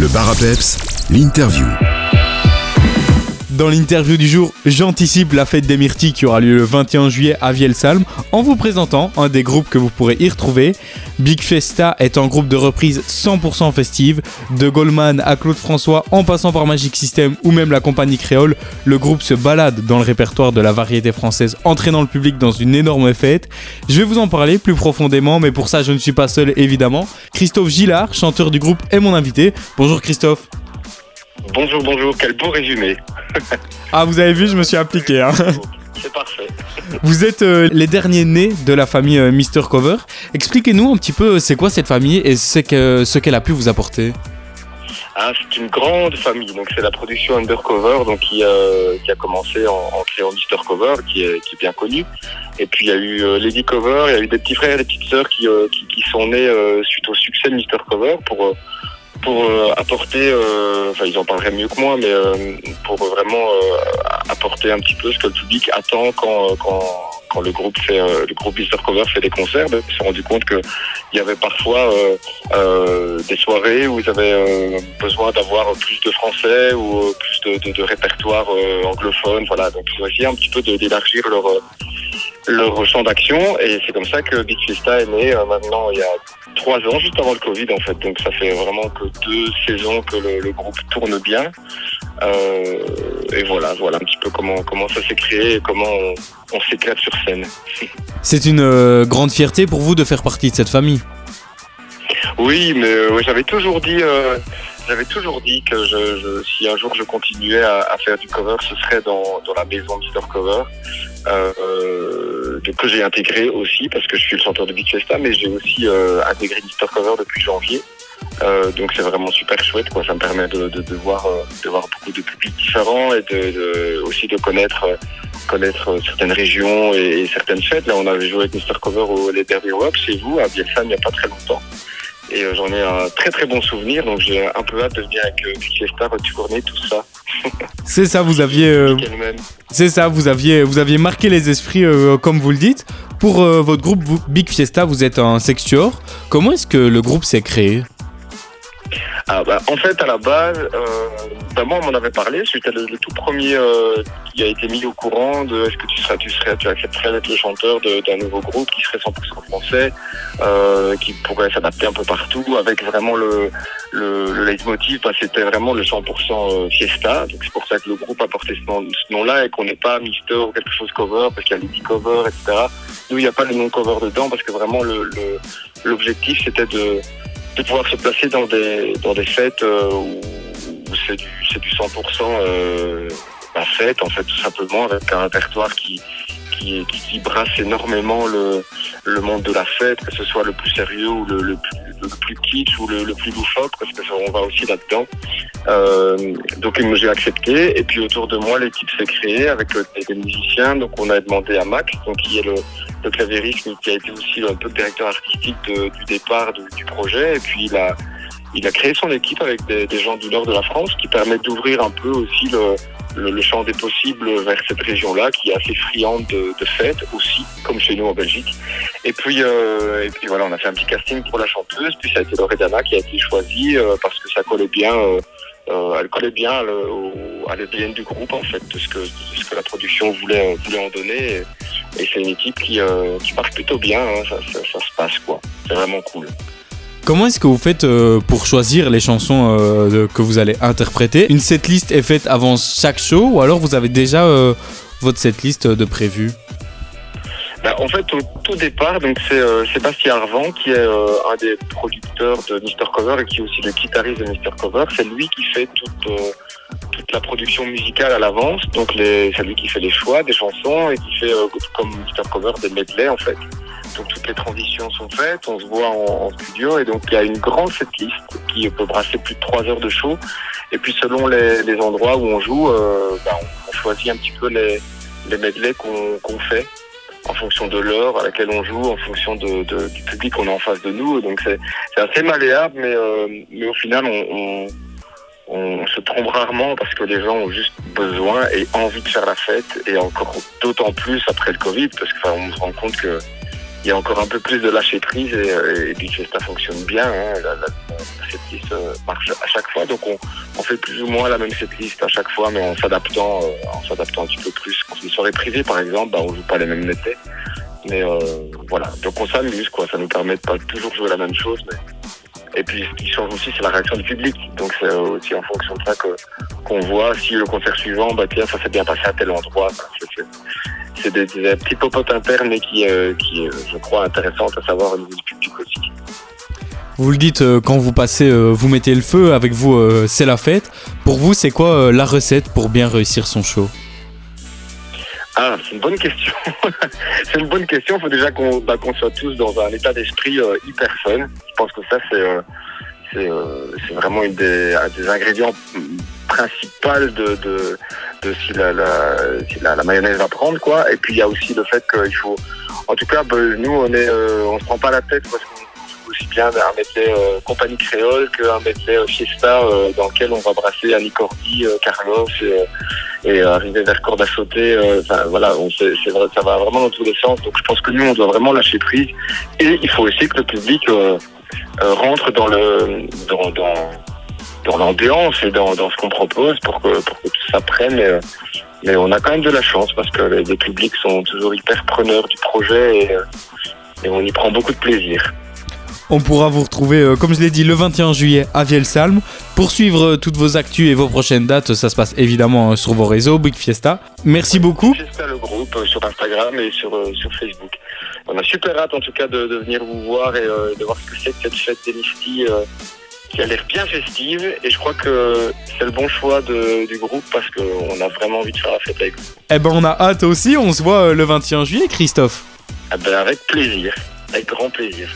Le bar l'interview. Dans l'interview du jour, j'anticipe la fête des myrtilles qui aura lieu le 21 juillet à Vielsalm en vous présentant un des groupes que vous pourrez y retrouver. Big Festa est un groupe de reprise 100% festive. De Goldman à Claude François en passant par Magic System ou même la compagnie créole, le groupe se balade dans le répertoire de la variété française entraînant le public dans une énorme fête. Je vais vous en parler plus profondément mais pour ça je ne suis pas seul évidemment. Christophe Gillard, chanteur du groupe, est mon invité. Bonjour Christophe. Bonjour, bonjour, quel beau résumé. Ah, vous avez vu, je me suis appliqué. Hein. C'est parfait. Vous êtes euh, les derniers nés de la famille euh, Mister Cover. Expliquez-nous un petit peu euh, c'est quoi cette famille et ce qu'elle ce qu'elle a pu vous apporter? Ah, c'est une grande famille, donc c'est la production Undercover donc qui, euh, qui a commencé en, en créant Mister Cover, qui est, qui est bien connu. Et puis il y a eu Lady Cover, il y a eu des petits frères et des petites sœurs qui, qui, qui sont nés suite au succès de Mister Cover pour, pour euh, apporter, euh, enfin ils en parleraient mieux que moi, mais euh, pour vraiment euh, apporter un petit peu ce que le public attend quand, quand, quand le groupe fait euh, le groupe Mister Cover fait des concerts. Ils se sont rendus compte que il y avait parfois euh, euh, des soirées où ils avaient euh, besoin d'avoir plus de français ou euh, plus de, de, de répertoire euh, anglophone. Voilà, donc ils ont essayé un petit peu d'élargir leur euh, leur champ d'action et c'est comme ça que Big Fiesta est né euh, maintenant il y a trois ans, juste avant le Covid en fait. Donc ça fait vraiment que deux saisons que le, le groupe tourne bien. Euh, et voilà, voilà un petit peu comment comment ça s'est créé et comment on, on s'éclate sur scène. C'est une euh, grande fierté pour vous de faire partie de cette famille. Oui, mais ouais, j'avais toujours dit, j'avais toujours dit que je, je- si un jour je continuais à, à faire du cover, ce serait dans, dans la maison Mister Cover, euh, que j'ai intégré aussi parce que je suis le chanteur de Big Fiesta, mais j'ai aussi euh, intégré Mister Cover depuis janvier. Euh, donc c'est vraiment super chouette, quoi. Ça me permet de, de, de voir, euh, de voir beaucoup de publics différents et de, de- aussi de connaître. euh, connaître certaines régions et, certaines fêtes. Là, on avait joué avec Mister Cover au les Derby Rock chez vous, à Bielsa, il n'y a pas très longtemps. Et euh, j'en ai un très très bon souvenir, donc j'ai un peu hâte de venir avec euh, Big Fiesta retourner tout ça. C'est ça, vous aviez, euh, c'est ça, vous aviez, vous aviez marqué les esprits euh, comme vous le dites. Pour votre groupe vous- Big Fiesta, vous êtes un sextuor. Comment est-ce que le groupe s'est créé? Ah, bah, en fait, à la base, euh, bah, moi, on m'en avait parlé. C'était le, le tout premier euh, qui a été mis au courant de est-ce que tu serais, tu accepterais d'être le chanteur d'un nouveau groupe qui serait 100% français, euh, qui pourrait s'adapter un peu partout, avec vraiment le, le, le leitmotiv, bah, c'était vraiment le 100% euh, fiesta. Donc c'est pour ça que le groupe a porté ce nom- ce nom-là et qu'on n'est pas Mister ou quelque chose cover, parce qu'il y a Lady Cover, etc. Nous, il n'y a pas le nom cover dedans, parce que vraiment l'objectif, c'était de pouvoir se placer dans des dans des fêtes euh, où, c'est du du 100% euh, la fête en fait tout simplement avec un répertoire qui qui, qui, brasse énormément le le monde de la fête que ce soit le plus sérieux ou le, le plus le plus kitsch ou le, le plus loufoque parce que va aussi là-dedans. Euh, donc j'ai accepté. Et puis autour de moi l'équipe s'est créée avec euh, des musiciens. Donc on a demandé à Max donc qui est le le clavieriste mais qui a été aussi un peu le directeur artistique de- du départ du, projet. Et puis il a, il a créé son équipe avec des, gens du nord de la France qui permet d'ouvrir un peu aussi le, le, le champ des possibles vers cette région-là qui est assez friande de, de fêtes aussi, comme chez nous en Belgique. Et puis, euh, et puis voilà, on a fait un petit casting pour la chanteuse. Puis ça a été Loredana qui a été choisie euh, parce que ça collait bien. euh, euh, elle collait bien le- au- à l'ADN du groupe en fait, de ce que, de ce que la production voulait, voulait en donner. Et c'est une équipe qui, euh, qui marche plutôt bien, hein, ça, ça, ça se passe quoi. C'est vraiment cool. Comment est-ce que vous faites euh, pour choisir les chansons euh, que vous allez interpréter? Une setlist est faite avant chaque show ou alors vous avez déjà euh, votre setlist de prévu? Bah, en fait, au tout départ, donc c'est euh, Sébastien Arvan qui est euh, un des producteurs de Mister Cover et qui est aussi le guitariste de Mister Cover. C'est lui qui fait toute, euh, toute la production musicale à l'avance. Donc les- c'est lui qui fait les choix des chansons et qui fait euh, comme Mister Cover des medley en fait. Donc toutes les transitions sont faites, on se voit en, studio et donc il y a une grande setlist qui peut brasser plus de trois heures de show. Et puis selon les, les endroits où on joue, euh, bah, on, on choisit un petit peu les, les medley qu'on qu'on fait en fonction de l'heure à laquelle on joue, en fonction de, de- du public qu'on a en face de nous. Donc c'est assez malléable, mais, euh, mais au final, on, on, on se trompe rarement parce que les gens ont juste besoin et envie de faire la fête, et encore d'autant plus après le Covid, parce qu'on se rend compte que il y a encore un peu plus de lâcher prise et, et Big Fiesta fonctionne bien. Hein, la, la, euh, marche à chaque fois. Donc on, on fait plus ou moins la même setlist à chaque fois, mais en s'adaptant, euh, en s'adaptant un petit peu plus. Quand une soirée privée, par exemple, bah, on joue pas les mêmes métiers. Mais euh, voilà, donc on s'amuse, quoi. Ça nous permet de pas toujours jouer la même chose. Et puis ce qui change aussi, c'est la réaction du public. Donc c'est aussi en fonction de ça qu'on voit si le concert suivant, bah tiens, ça s'est bien passé à tel endroit. C'est- des, des petits popotes internes, qui, euh, qui, euh, je crois, intéressantes à savoir au niveau du public aussi. Vous le dites euh, quand vous passez, euh, vous mettez le feu, avec vous c'est la fête. Pour vous, c'est quoi la recette pour bien réussir son show? Ah, c'est une bonne question. c'est une bonne question. Il faut déjà qu'on bah, qu'on soit tous dans un état d'esprit euh, hyper fun. Je pense que ça, c'est euh, euh, vraiment une des, un des ingrédients principaux de, de, de si, la, la, mayonnaise va prendre. quoi. Et puis, il y a aussi le fait qu'il faut... En tout cas, bah, nous, on est, euh, on se prend pas la tête parce bien un medley euh, compagnie créole qu'un medley euh, fiesta euh, dans lequel on va brasser Annie Cordy, Carlos et, arriver vers corde à sauter. voilà, ça va vraiment dans tous les sens. Donc je pense que nous, on doit vraiment lâcher prise. Et il faut aussi que le public rentre dans le dans, dans, l'ambiance et dans, dans ce qu'on propose pour que pour que tout ça prenne. Mais, mais on a quand même de la chance parce que les, publics sont toujours hyper preneurs du projet et, et on y prend beaucoup de plaisir. On pourra vous retrouver, euh, comme je l'ai dit, le 21 juillet à Vielsalm. Pour suivre euh, toutes vos actus et vos prochaines dates, ça se passe évidemment euh, sur vos réseaux, Big Fiesta. Merci beaucoup. Fiesta le groupe sur Instagram et sur, sur Facebook. On a super hâte en tout cas de, de venir vous voir et euh, de voir ce que c'est que cette fête des euh, qui a l'air bien festive et je crois que c'est le bon choix de- du groupe parce qu'on a vraiment envie de faire la fête avec vous. Eh ben on a hâte aussi, on se voit le 21 juillet, Christophe. Ah ben, avec plaisir, avec grand plaisir.